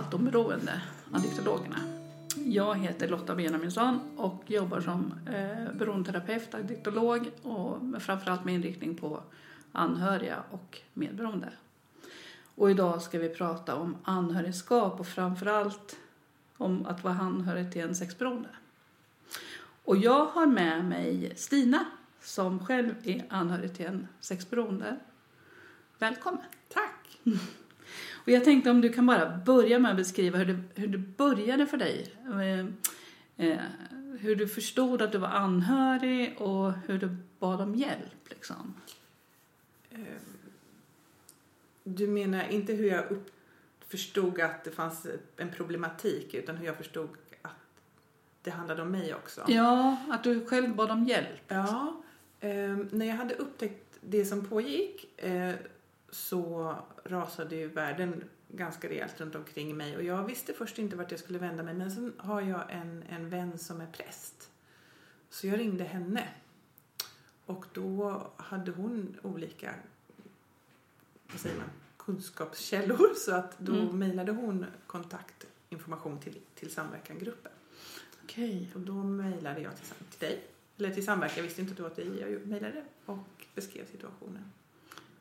allt om beroende, Addiktologerna. Jag heter Lotta Benjaminsson och jobbar som eh, beroendeterapeut, addiktolog och framförallt med inriktning på anhöriga och medberoende. Och idag ska vi prata om anhörigskap och framförallt om att vara anhörig till en sexberoende. Och jag har med mig Stina som själv är anhörig till en sexberoende. Välkommen! Tack! Och jag tänkte om du kan bara börja med att beskriva hur det, hur det började för dig. Eh, eh, hur du förstod att du var anhörig och hur du bad om hjälp. Liksom. Ehm, Du menar inte hur jag upp, förstod att det fanns en problematik utan hur jag förstod att det handlade om mig också? Ja, att du själv bad om hjälp. Ja, ehm, när jag hade upptäckt det som pågick eh, så rasade ju världen ganska rejält runt omkring mig och jag visste först inte vart jag skulle vända mig men sen har jag en, en vän som är präst. Så jag ringde henne och då hade hon olika vad säger man, kunskapskällor så att då Mm. mejlade hon kontaktinformation till, till samverkangruppen. Okej. Och då mejlade jag till, till dig, eller till samverkan, jag visste inte att det var dig, jag mejlade och beskrev situationen.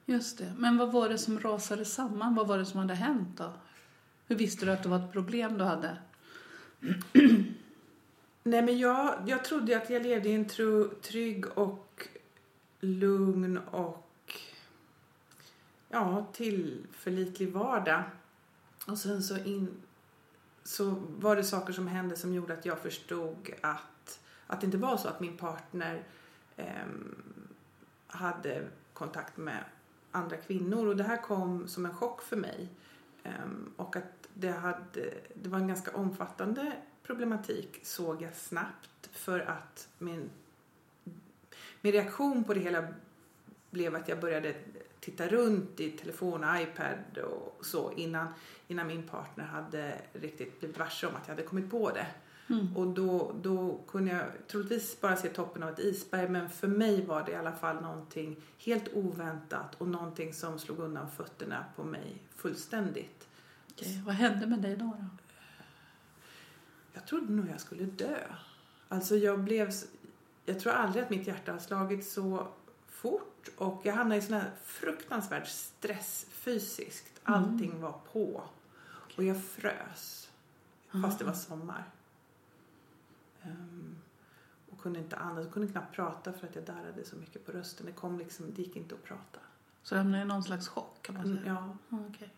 Just det. Men vad var det som rasade samman? Vad var det som hade hänt då? Hur visste du att det var ett problem du hade? Nej men jag, jag trodde att jag levde i en tro, trygg och lugn och ja, tillförlitlig vardag. Och sen så, in, så var det saker som hände som gjorde att jag förstod att, att det inte var så att min partner eh, hade kontakt med andra kvinnor. Och det här kom som en chock för mig. Ehm, och att det, hade, det var en ganska omfattande problematik såg jag snabbt för att min, min reaktion på det hela blev att jag började titta runt i telefon och iPad och så innan, innan min partner hade riktigt blivit varse om att jag hade kommit på det. Mm. Och då, då kunde jag troligtvis bara se toppen av ett isberg men för mig var det i alla fall någonting helt oväntat och någonting som slog undan fötterna på mig fullständigt. Okej. Vad hände med dig då? då? Jag trodde nog jag skulle dö. Alltså jag blev... Jag tror aldrig att mitt hjärta har slagit så fort och jag hamnade i sån här fruktansvärd stress fysiskt. Mm. Allting var på. Och jag frös. Fast det var sommar. Ehm, och kunde inte andas, jag kunde knappt prata för att jag darrade så mycket på rösten. Det kom liksom, det gick inte att prata. Så du hamnade i någon slags chock kan man säga? Mm, ja. Ja, okej.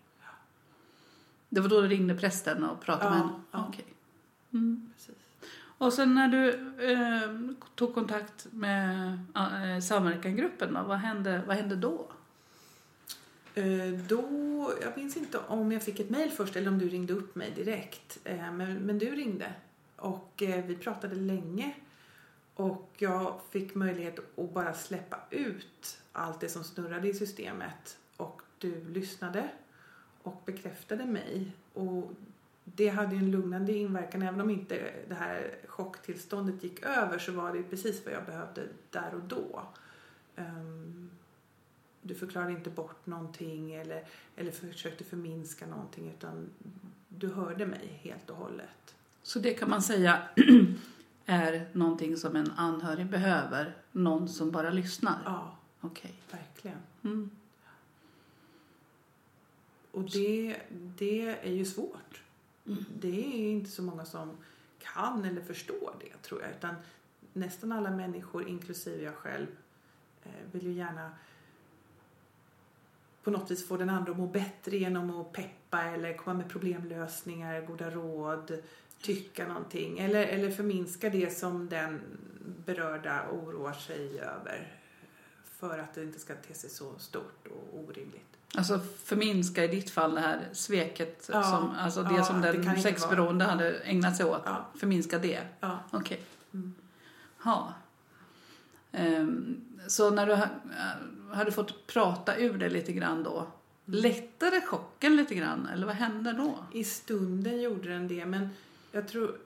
Det var då du ringde prästen och pratade Ja, med henne? ja. Okej. Mm. Precis. Och sen när du eh, tog kontakt med eh, samverkangruppen, vad, hände, vad hände då? Eh, Då, jag minns inte om jag fick ett mejl först eller om du ringde upp mig direkt. Eh, Men, men du ringde och eh, vi pratade länge. Och jag fick möjlighet att bara släppa ut allt det som snurrade i systemet. Och du lyssnade och bekräftade mig. Och det hade ju en lugnande inverkan. Även om inte det här chocktillståndet gick över så var det precis vad jag behövde där och då. Ehm, du förklarade inte bort någonting eller, eller försökte förminska någonting utan du hörde mig helt och hållet. Så det kan man säga är någonting som en anhörig behöver, någon som bara lyssnar? Ja, Okej. verkligen. Mm. Och det, det är ju svårt. Mm. Det är inte så många som kan eller förstår det tror jag. Utan nästan alla människor, inklusive jag själv, eh, vill ju gärna på något vis få den andra att må bättre genom att peppa eller komma med problemlösningar, goda råd, tycka någonting. Eller, eller förminska det som den berörda oroar sig över. För att det inte ska te sig så stort och orimligt. Alltså förminska i ditt fall det här sveket, Ja, som, alltså det ja, som det den inte sexberoende vara- hade ägnat sig åt. Ja. Förminska det. Ja. Okej. Mm. Ja. Ehm, så när du ha- hade fått prata ur det lite grann då, lättade chocken lite grann? Eller vad hände då? I stunden gjorde den det, men jag tror...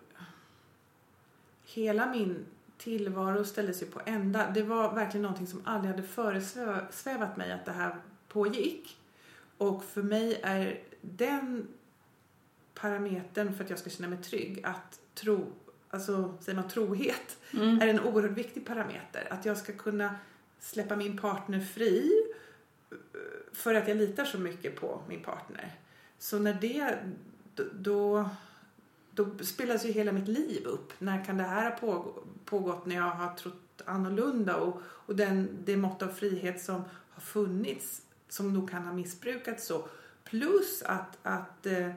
Hela min tillvaro ställdes ju på ända. Det var verkligen någonting som aldrig hade föresvävat mig att det här pågick. Och för mig är den parametern för att jag ska känna mig trygg. Att tro, alltså säger man trohet, Mm. är en oerhört viktig parameter. Att jag ska kunna släppa min partner fri eh, för att jag litar så mycket på min partner. Så när det, då, då, då spelas ju hela mitt liv upp. När kan det här ha pågå- pågått när jag har trott annorlunda och, och den, det mått av frihet som har funnits som nog kan ha missbrukats så. Plus att, att eh,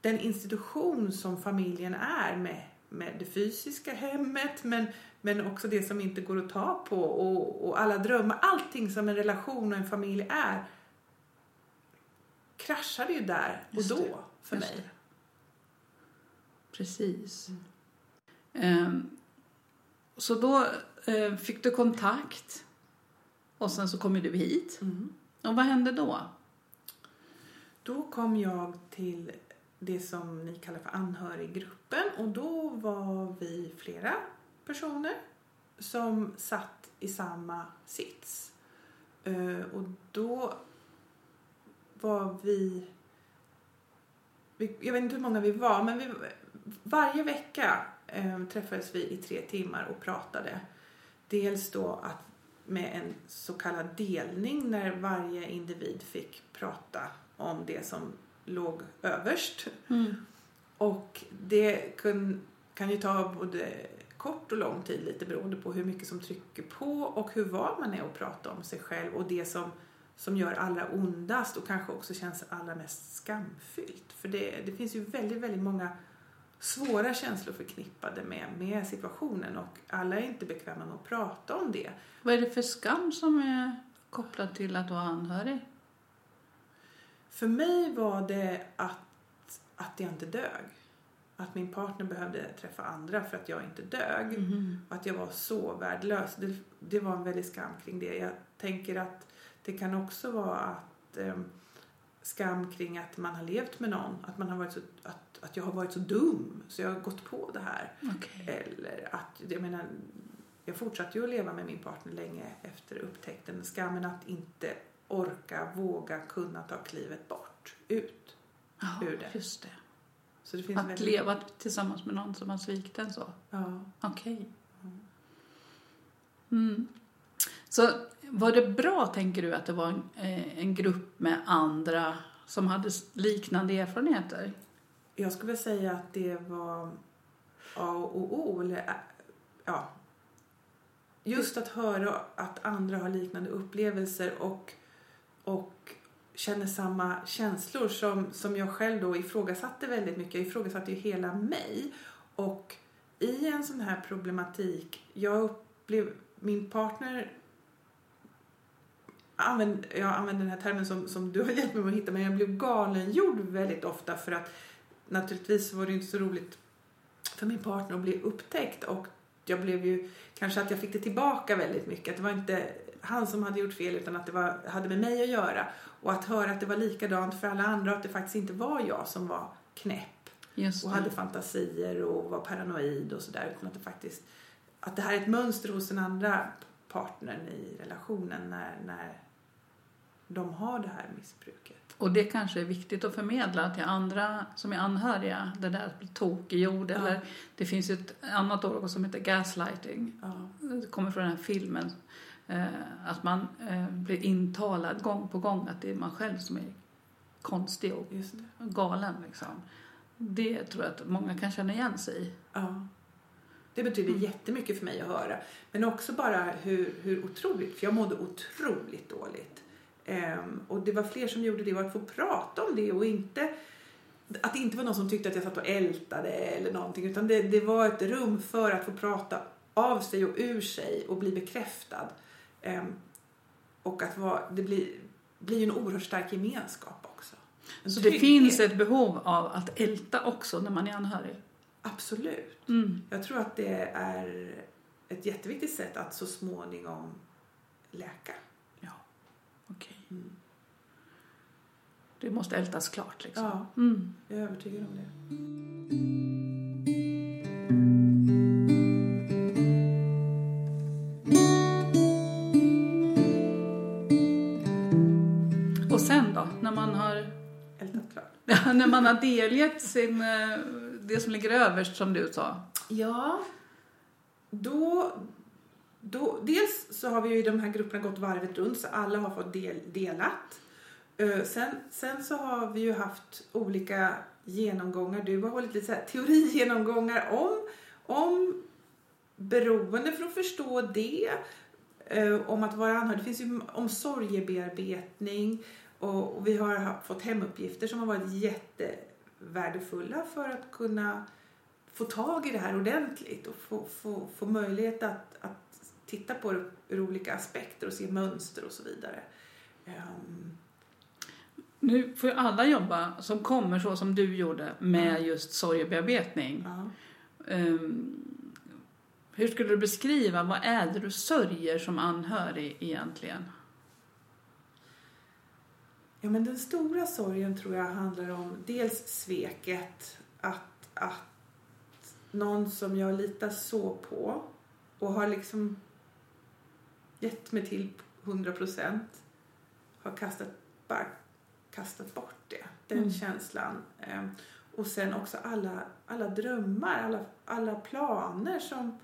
den institution som familjen är med, med det fysiska hemmet men, men också det som inte går att ta på och, och alla drömmar, allting som en relation och en familj är kraschade ju där och då för mig. Precis. Mm. Ehm, så då eh, fick du kontakt och sen så kom du hit. Mm. Och vad hände då? Då kom jag till det som ni kallar för anhöriggruppen och då var vi flera personer som satt i samma sits. Eh, Och då var vi, jag vet inte hur många vi var, men vi, varje vecka eh, träffades vi i tre timmar och pratade. Dels då att med en så kallad delning när varje individ fick prata om det som låg överst. Och det kun, kan ju ta både kort och lång tid lite beroende på hur mycket som trycker på och hur van man är att prata om sig själv och det som, som gör allra ondast och kanske också känns allra mest skamfyllt. För det, det finns ju väldigt, väldigt många svåra känslor förknippade med, med situationen och alla är inte bekväma med att prata om det. Vad är det för skam som är kopplad till att vara anhörig? För mig var det att, att jag inte dög. Att min partner behövde träffa andra för att jag inte dög. Och att jag var så värdelös. Det, det var en väldig skam kring det. Jag tänker att det kan också vara att eh, skam kring att man har levt med någon. Att, man har varit så, att, att jag har varit så dum så jag har gått på det här. Okej. Eller att, jag menar, jag fortsatte ju att leva med min partner länge efter upptäckten. Skammen att inte orka, våga, kunna ta klivet bort, ut. Ja, ur det. just det. Så det finns Att väldigt- leva tillsammans med någon som har svikit en så. Ja. Okej. Mm. Så var det bra, tänker du, att det var en, eh, en grupp med andra som hade liknande erfarenheter? Jag skulle vilja säga att det var A och O. Eller, ja. Just att höra att andra har liknande upplevelser och, och känner samma känslor som, som jag själv då ifrågasatte väldigt mycket. Jag ifrågasatte ju hela mig. Och i en sån här problematik, jag upplev, min partner använd, jag använder den här termen som, som du har hjälpt mig att hitta, men jag blev galengjord väldigt ofta för att naturligtvis var det inte så roligt för min partner att bli upptäckt och jag blev ju kanske att jag fick det tillbaka väldigt mycket. Att det var inte han som hade gjort fel utan att det var, hade med mig att göra. Och att höra att det var likadant för alla andra och att det faktiskt inte var jag som var knäpp och hade fantasier och var paranoid och sådär. Utan att det faktiskt, att det här är ett mönster hos den andra partnern i relationen när, när de har det här missbruket. Och det kanske är viktigt att förmedla till andra som är anhöriga, det där att bli tokiggjord. Ja. Eller det finns ett annat ord som heter gaslighting. Ja. Det kommer från den här filmen. Eh, att man eh, blir intalad gång på gång att det är man själv som är konstig och galen. Liksom. Det tror jag att många kan känna igen sig i. Ja. Det betyder Mm. jättemycket för mig att höra. Men också bara hur, hur otroligt, för jag mådde otroligt dåligt. Ehm, och det var fler som gjorde det och att få prata om det och inte att det inte var någon som tyckte att jag satt och ältade eller någonting utan det, det var ett rum för att få prata av sig och ur sig och bli bekräftad. Ehm, och att vara, det blir, blir en oerhört stark gemenskap också. En Så det trygghet. finns ett behov av att älta också när man är anhörig. Absolut. Mm. Jag tror att det är ett jätteviktigt sätt att så småningom läka. Ja, okej. Mm. Det måste ältas klart liksom. Ja, Mm. jag är övertygad om det. Och sen då, när man har Ältat klart. Ja, när man man har delgett sin, eh, det som ligger överst som du sa. Ja, då, då... Dels så har vi ju i de här grupperna gått varvet runt så alla har fått del, delat. Eh, sen, sen så har vi ju haft olika genomgångar. Du har hållit lite så här teorigenomgångar om, om beroende för att förstå det. Eh, om att vara anhörig. Det finns ju om sorgebearbetning. Och, och vi har fått hemuppgifter som har varit jättevärdefulla för att kunna få tag i det här ordentligt och få, få, få möjlighet att, att titta på det ur olika aspekter och se mönster och så vidare. Ehm, Nu får ju alla jobba som kommer så som du gjorde med just sorgebearbetning. ja. Ehm, hur skulle du beskriva, vad är det du sörjer som anhörig egentligen? Ja, men den stora sorgen tror jag handlar om dels sveket. Att, att någon som jag litar så på och har liksom gett mig till 100 procent har kastat, bara kastat bort det. Den Mm. känslan. Ehm, Och sen också alla, alla drömmar, alla, alla planer som,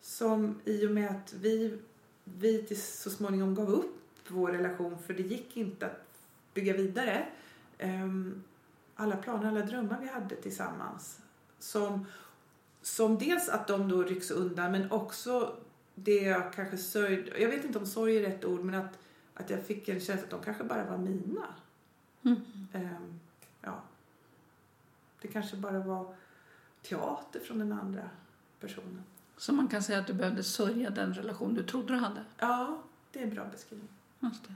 som i och med att vi, vi till så småningom gav upp vår relation för det gick inte att bygga vidare. Ehm, alla planer, alla drömmar vi hade tillsammans. Som, som dels att de då rycks undan men också det jag kanske sörjde, jag vet inte om sorg är rätt ord men att, att jag fick en känsla att de kanske bara var mina. Mm. Ehm, ja. Det kanske bara var teater från den andra personen. Så man kan säga att du behövde sörja den relation du trodde du hade. Ja, det är en bra beskrivning. Just det.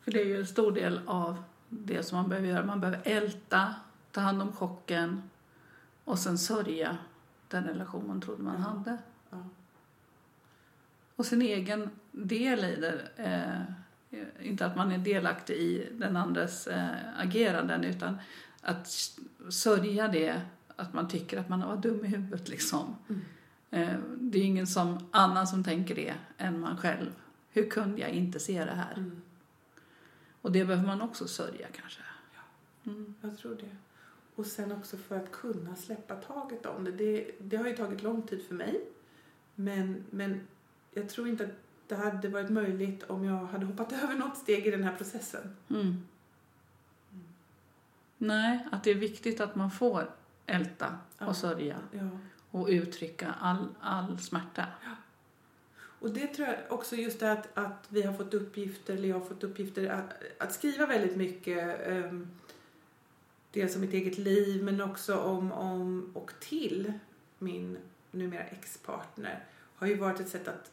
För det är ju en stor del av det som man behöver göra. Man behöver älta, ta hand om chocken och sen sörja den relation man trodde man Ja. hade. Ja. Och sin egen del i det. Eh, inte att man är delaktig i den andres eh, ageranden utan att sörja det att man tycker att man var dum i huvudet liksom. Mm. Eh, det är ingen som, annan som tänker det än man själv. Hur kunde jag inte se det här? Mm. Och det behöver man också sörja kanske. Mm. Jag tror det. Och sen också för att kunna släppa taget om det. Det, det har ju tagit lång tid för mig. Men, men jag tror inte att det hade varit möjligt om jag hade hoppat över något steg i den här processen. Mm. Nej, att det är viktigt att man får älta Ja. och sörja Ja. och uttrycka all, all smärta. Och det tror jag också just det att, att vi har fått uppgifter, eller jag har fått uppgifter att, att skriva väldigt mycket. Um, dels om mitt eget liv men också om, om och till min numera ex-partner. Har ju varit ett sätt att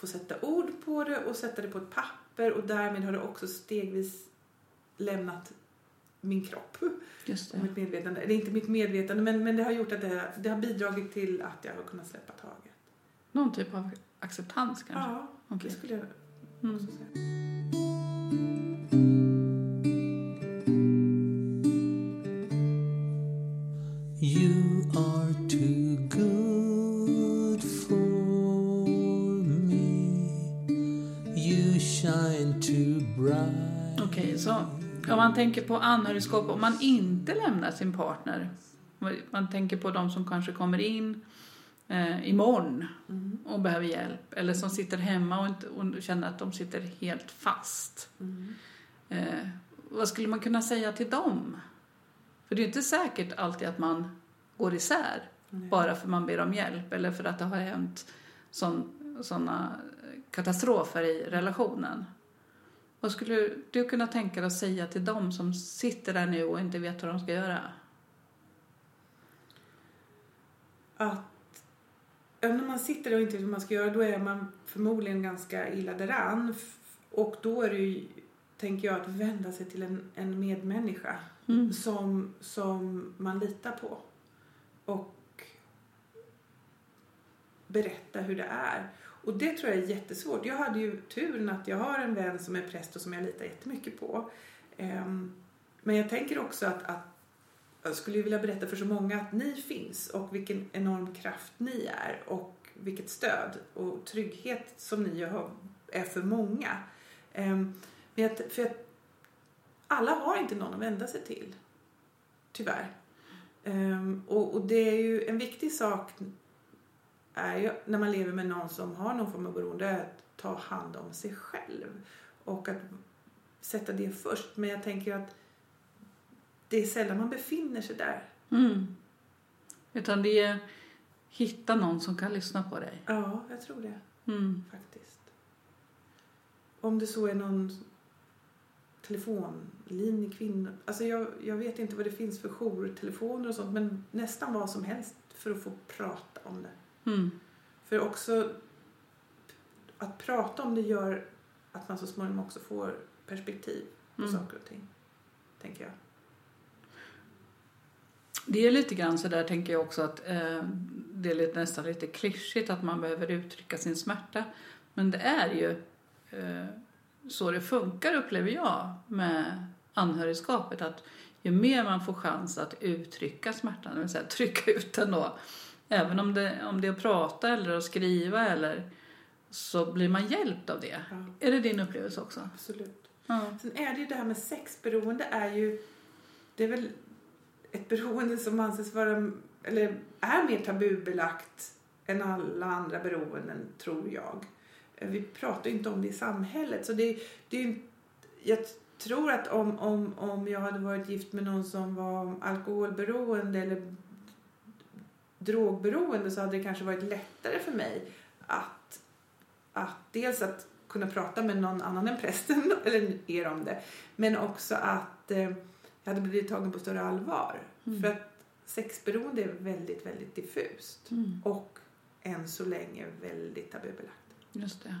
få sätta ord på det och sätta det på ett papper och därmed har det också stegvis lämnat min kropp Just och det. mitt medvetande. Det är inte mitt medvetande men, men det har gjort att det, det har bidragit till att jag har kunnat släppa taget. Någon typ av acceptans kanske? Ja, Okej. det skulle jag Mm. också säga. Om man tänker på anhörigskap, om man inte lämnar sin partner, man tänker på de som kanske kommer in eh, imorgon Mm. och behöver hjälp, eller som sitter hemma och, inte, och känner att de sitter helt fast. Mm. Eh, vad skulle man kunna säga till dem? För det är inte säkert alltid att man går isär Nej. bara för man ber om hjälp eller för att det har hänt sådana katastrofer i relationen. Vad skulle du kunna tänka dig att säga till dem som sitter där nu och inte vet vad de ska göra? Att ja, när man sitter och inte vet vad man ska göra då är man förmodligen ganska illa däran. Och då är det ju, tänker jag, att vända sig till en, en medmänniska Mm. som, som man litar på. Och berätta hur det är. Och det tror jag är jättesvårt. Jag hade ju turen att jag har en vän som är präst och som jag litar jättemycket på. Ehm, men jag tänker också att, att jag skulle vilja berätta för så många att ni finns och vilken enorm kraft ni är och vilket stöd och trygghet som ni har, är för många. Ehm, men jag, för jag, alla har inte någon att vända sig till. Tyvärr. Ehm, och, och det är ju en viktig sak är ju när man lever med någon som har någon form av beroende är att ta hand om sig själv och att sätta det först. Men jag tänker att det är sällan man befinner sig där. Mm. Utan det är hitta någon som kan lyssna på dig. Ja, jag tror det Mm. faktiskt. Om det så är någon telefonlinje, kvinnor. Alltså jag, jag vet inte vad det finns för jourtelefoner och sånt men nästan vad som helst för att få prata om det. Mm. För också att prata om det gör att man så småningom också får perspektiv på Mm. saker och ting. Tänker jag. Det är lite grann så där tänker jag också att eh, det är lite, nästan lite klyschigt att man behöver uttrycka sin smärta. Men det är ju eh, så det funkar upplever jag med anhörigskapet. Att ju mer man får chans att uttrycka smärtan, det vill säga trycka ut den då. Även om det, om det är att prata eller att skriva eller så blir man hjälpt av det. Ja, Är det din upplevelse också? absolut. Ja. Sen är det ju det här med sexberoende är ju, det är väl ett beroende som anses vara, eller är mer tabubelagt än alla andra beroenden, tror jag. Vi pratar ju inte om det i samhället, så det, det är ju, jag tror att om, om, om jag hade varit gift med någon som var alkoholberoende eller drogberoende så hade det kanske varit lättare för mig att, att dels att kunna prata med någon annan än prästen eller er om det. Men också att eh, jag hade blivit tagen på större allvar. Mm. För att sexberoende är väldigt, väldigt diffust. Mm. Och än så länge väldigt tabubelagt. Just det.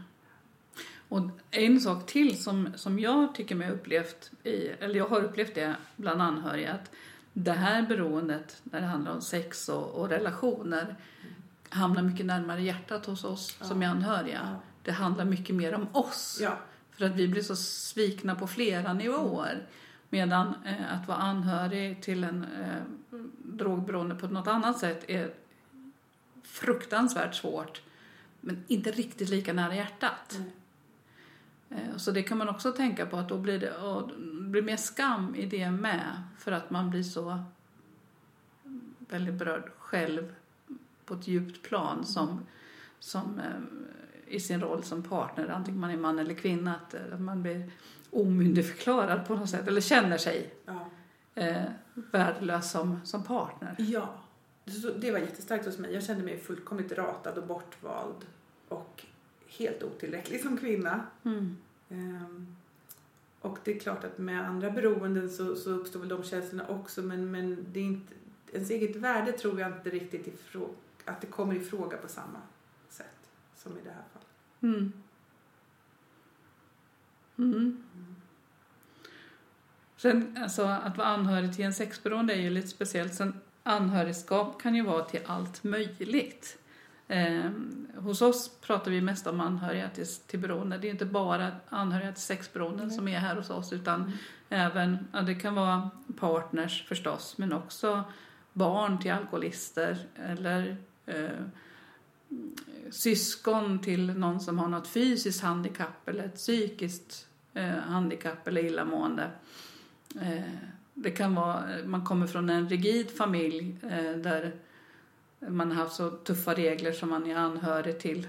Och en sak till som, som jag tycker mig upplevt, i, eller jag har upplevt det bland anhöriga, att det här beroendet när det handlar om sex och, och relationer hamnar mycket närmare hjärtat hos oss Ja. som är anhöriga. Ja. Det handlar mycket mer om oss. Ja. För att vi blir så svikna på flera nivåer. Medan eh, att vara anhörig till en eh, drogberoende på något annat sätt är fruktansvärt svårt. Men inte riktigt lika nära hjärtat. Nej. Eh, Så det kan man också tänka på att då blir det blir mer skam i det med. För att man blir så väldigt berörd själv på ett djupt plan som, som eh, i sin roll som partner, antingen man är man eller kvinna, att, eh, att man blir omyndigförklarad på något sätt eller känner sig Ja. eh, värdelös som, som partner. Ja, det var jättestarkt hos mig. Jag kände mig fullkomligt ratad och bortvald och helt otillräcklig som kvinna. Mm. Ehm, och det är klart att med andra beroenden så, så uppstår väl de känslorna också men, men det är inte, ens eget värde tror jag inte riktigt ifrå, att det kommer i fråga på samma sätt som i det här fallet. Mm. Mm. Sen, alltså, att vara anhörig till en sexberoende är ju lite speciellt. Sen, anhörigskap kan ju vara till allt möjligt. Eh, hos oss pratar vi mest om anhöriga till, till beroende. Det är inte bara anhöriga till sexberoende Nej. som är här hos oss utan Mm. även, ja, det kan vara partners förstås, men också barn till alkoholister eller eh, syskon till någon som har något fysiskt handikapp eller ett psykiskt eh, handikapp eller illamående. Eh, det kan vara, man kommer från en rigid familj eh, där man har haft så tuffa regler som man är anhörig till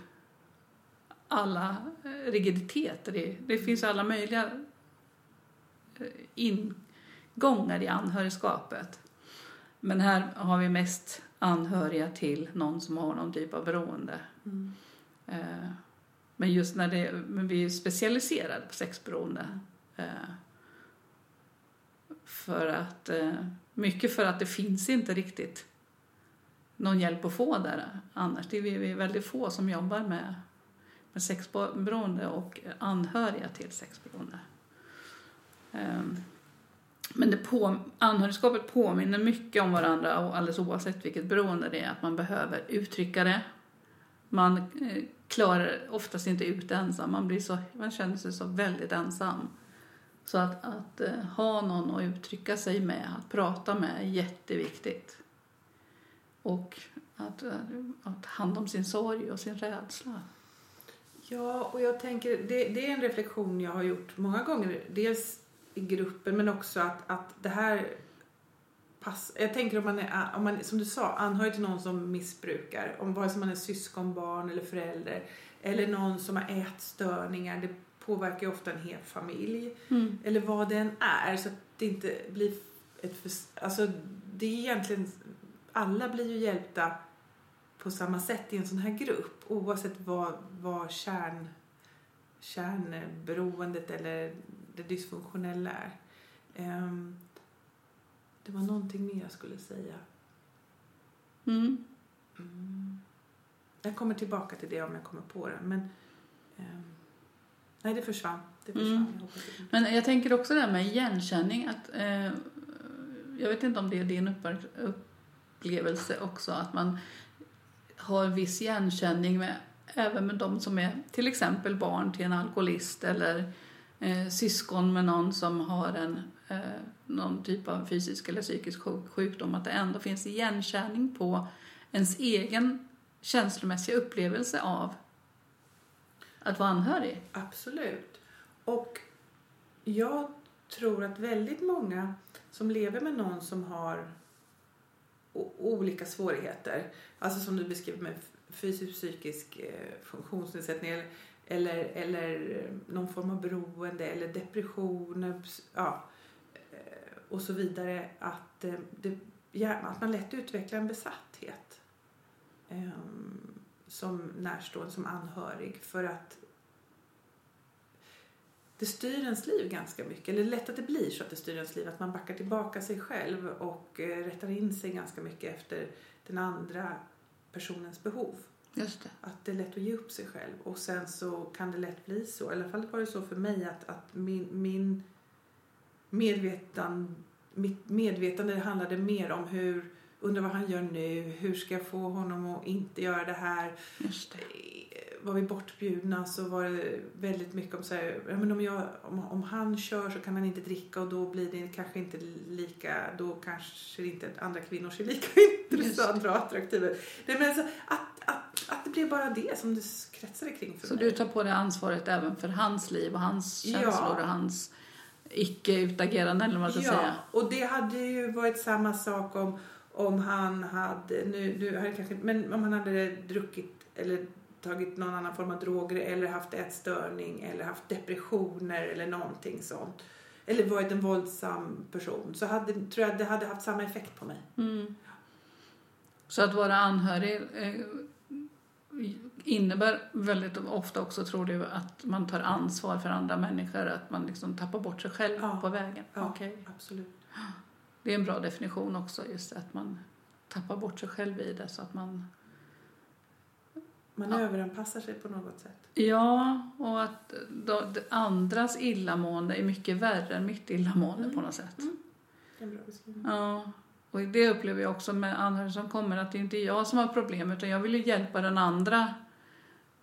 alla rigiditeter. Det, det finns alla möjliga eh, ingångar i anhörigskapet. Men här har vi mest anhöriga till någon som har någon typ av beroende. Mm. Eh, Men just när det, men vi är specialiserade på sexberoende. Eh, För att, mycket för att det finns inte riktigt någon hjälp att få där annars. Det är vi är väldigt få som jobbar med, med sexberoende och anhöriga till sexberoende. Ehm, men det på, anhörigskapet påminner mycket om varandra och alldeles oavsett vilket beroende det är att man behöver uttrycka det. Man eh, klarar oftast inte ut det ensam. Man, blir så, man känner sig så väldigt ensam. Så att, att eh, ha någon att uttrycka sig med, att prata med är jätteviktigt. Och att, att hand om sin sorg och sin rädsla. Ja, och jag tänker, det, det är en reflektion jag har gjort många gånger. Dels i gruppen men också att, att det här pass, jag tänker om man är, om man, som du sa, anhörig till någon som missbrukar, om vare sig man är syskon, barn eller förälder, eller någon som har ätstörningar, det påverkar ju ofta en hel familj, Mm. eller vad det än är, så att det inte blir ett, alltså det är egentligen, alla blir ju hjälpta på samma sätt i en sån här grupp, oavsett vad, vad kärn, kärnberoendet eller det dysfunktionella är. Ehm, det var någonting mer jag skulle säga. Mm. Mm. Jag kommer tillbaka till det om jag kommer på det. Men, ehm, nej, det försvann. Det försvann. Mm. Jag det- Men jag tänker också det här med igenkänning. Att, eh, jag vet inte om det är din uppar- upplevelse också. Att man har viss igenkänning med, även med de som är till exempel barn till en alkoholist eller eh, syskon med någon som har en, eh, någon typ av fysisk eller psykisk sjukdom. Att det ändå finns igenkänning på ens egen känslomässiga upplevelse av att vara anhörig. Absolut. Och jag tror att väldigt många som lever med någon som har olika svårigheter, alltså som du beskriver med fysisk psykisk eh, funktionsnedsättning eller, eller, eller eh, någon form av beroende eller depression eh, ja, och så vidare, att, det, att man lätt utvecklar en besatthet ehm, som närstående, som anhörig för att det styr ens liv ganska mycket. Eller lätt att det blir så att det styr ens liv. Att man backar tillbaka sig själv och eh, rättar in sig ganska mycket efter den andra personens behov. Just det. Att det är lätt att ge upp sig själv. Och sen så kan det lätt bli så, i alla fall var det så för mig, att, att min, min medvetan, mitt medvetande handlade mer om hur, undrar vad han gör nu, hur ska jag få honom att inte göra det här. Just det. var vi bortbjudna så var det väldigt mycket om så här, ja, men om, jag, om, om han kör så kan han inte dricka och då blir det kanske inte lika, då kanske inte andra kvinnor ser lika intressanta och attraktiva ut. Nej, men alltså, att, att, att det blev bara det som det kretsade kring för Så mig. du tar på dig ansvaret även för hans liv och hans Ja. känslor och hans icke-utagerande eller vad man ska ja, säga. och det hade ju varit samma sak om, om han hade, nu, nu hade kanske, men om han hade druckit eller tagit någon annan form av droger eller haft ätstörning eller haft depressioner eller någonting sånt. Eller varit en våldsam person så hade, tror jag det hade haft samma effekt på mig. Mm. Så att vara anhörig eh, innebär väldigt ofta också, tror du, att man tar ansvar för andra människor, att man liksom tappar bort sig själv Ja. på vägen. Ja. Okej. Absolut. Det är en bra definition också, just att man tappar bort sig själv i det så att man Man Ja. överanpassar sig på något sätt. Ja, och att då, det andras illamående är mycket värre än mitt illamående Mm. på något sätt. Det är en bra beskrivning. Ja, och det upplever jag också med anhöriga som kommer, att det inte är jag som har problem, utan jag vill ju hjälpa den andra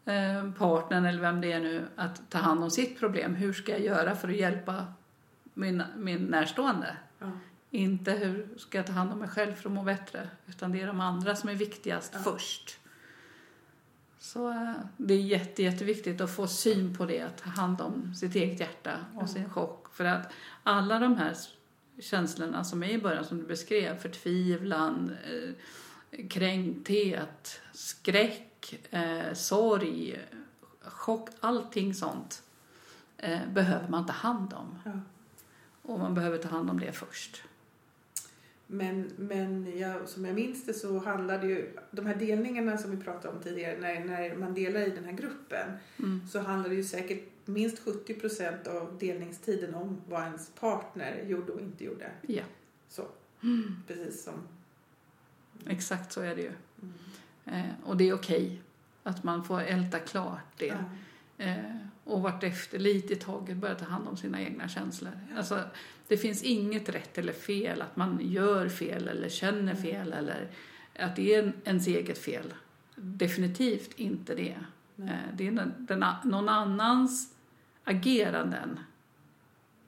eh, partnern, eller vem det är nu, att ta hand om sitt problem. Hur ska jag göra för att hjälpa min, min närstående? Ja. Inte hur ska jag ta hand om mig själv för att må bättre, utan det är de andra som är viktigast Ja. först. Så eh, det är jätte, jätteviktigt att få syn på det, att ta hand om sitt eget hjärta och Ja. sin chock. För att alla de här känslorna som är i början, som du beskrev, förtvivlan, eh, kränkthet, skräck, eh, sorg, chock, allting sånt eh, behöver man ta hand om. Ja. Och man behöver ta hand om det först. Men, men jag, som jag minns det så handlade ju de här delningarna som vi pratade om tidigare, när, när man delar i den här gruppen, Mm. så handlade ju säkert minst 70 procent av delningstiden om vad ens partner gjorde och inte gjorde. Ja, Så, precis som... exakt så är det ju. Mm. Eh, och det är okej att man får älta klart det. Ja. Eh, och vartefter, lite i taget, börja ta hand om sina egna känslor. Alltså, det finns inget rätt eller fel, att man gör fel eller känner fel eller att det är en- ens eget fel. Definitivt inte det. Nej. Eh, det är den, den, någon annans ageranden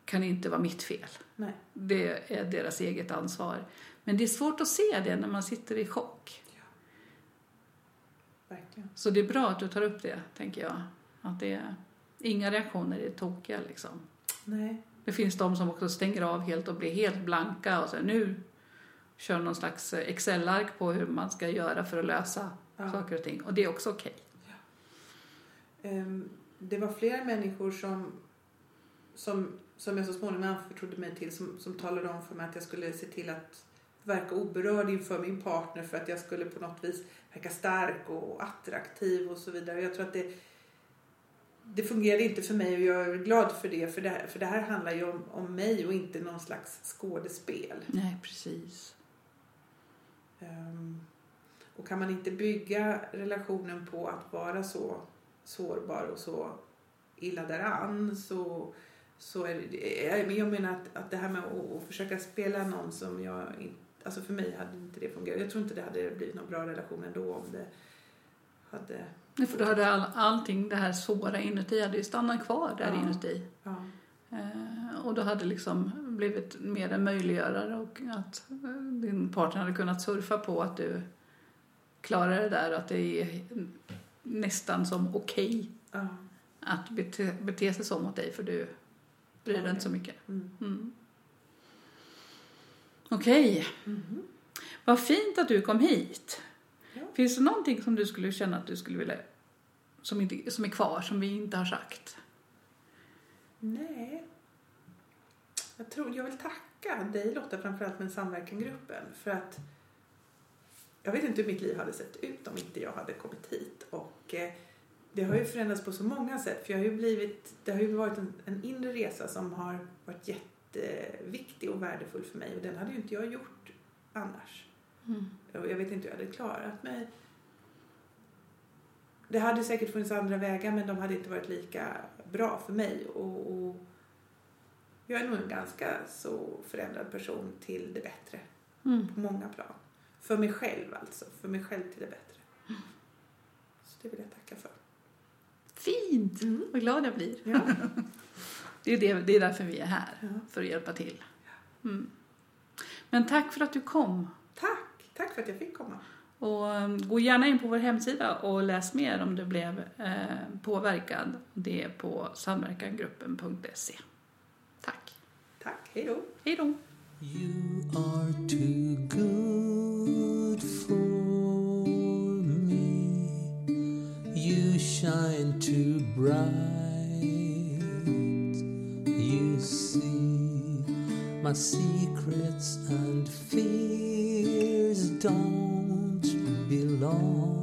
kan inte vara mitt fel. Nej. Det är deras eget ansvar. Men det är svårt att se det när man sitter i chock. Verkligen. Så det är bra att du tar upp det, tänker jag. Att det är, inga reaktioner är tokiga liksom. Nej. Det finns de som också stänger av helt och blir helt blanka och så nu kör någon slags Excel-ark på hur man ska göra för att lösa Ja. saker och ting. Och det är också okej. Ehm, Det var flera människor som, som, som jag så småningom anförtrodde mig till som, som talade om för mig att jag skulle se till att verka oberörd inför min partner för att jag skulle på något vis verka stark och attraktiv och så vidare. Jag tror att det, det fungerade inte för mig och jag är glad för det för det här, för det här handlar ju om, om mig och inte någon slags skådespel. Nej, precis. Ehm, och kan man inte bygga relationen på att vara så sårbar och så illa däran så, så är det, jag- men jag menar att, att det här med att, att försöka spela någon som jag inte, alltså för mig hade inte det fungerat. Jag tror inte det hade blivit någon bra relation ändå om det hade, för då hade all, allting det här svåra inuti hade ju stannat kvar där Ja. inuti. ja, Eh, och då hade liksom blivit mer en möjliggörare och att eh, din partner hade kunnat surfa på att du klarar det där och att det är nästan som okej ja. att bete, bete sig så mot dig för du bryr dig inte så mycket. Mm. Mm. Okej, Mhm. vad fint att du kom hit. Finns det någonting som du skulle känna att du skulle vilja som, inte, som är kvar, som vi inte har sagt? Nej. Jag, tror, jag vill tacka dig Lotta framförallt med samverkangruppen för att jag vet inte hur mitt liv hade sett ut om inte jag hade kommit hit och eh, det har ju förändrats på så många sätt för jag har ju blivit, det har ju varit en, en inre resa som har varit jätteviktig och värdefull för mig och den hade ju inte jag gjort annars. Mm. Jag vet inte hur jag hade klarat mig. Det hade säkert funnits andra vägar men de hade inte varit lika bra för mig. Och, och jag är nog en ganska så förändrad person till det bättre Mm. på många plan. För mig själv alltså. För mig själv till det bättre. Så det vill jag tacka för. Fint! Mm. Vad glad jag blir. Ja. Det är, det, det är därför vi är här, Ja. för att hjälpa till. Mm. Men tack för att du kom. Tack! För att jag fick komma. Och um, gå gärna in på vår hemsida och läs mer om du blev eh, påverkad. Det är på samverkangruppen.se. Tack. Tack, hej då! Hej då! You are too good for me. You shine too bright. You see my secrets and fears don't belong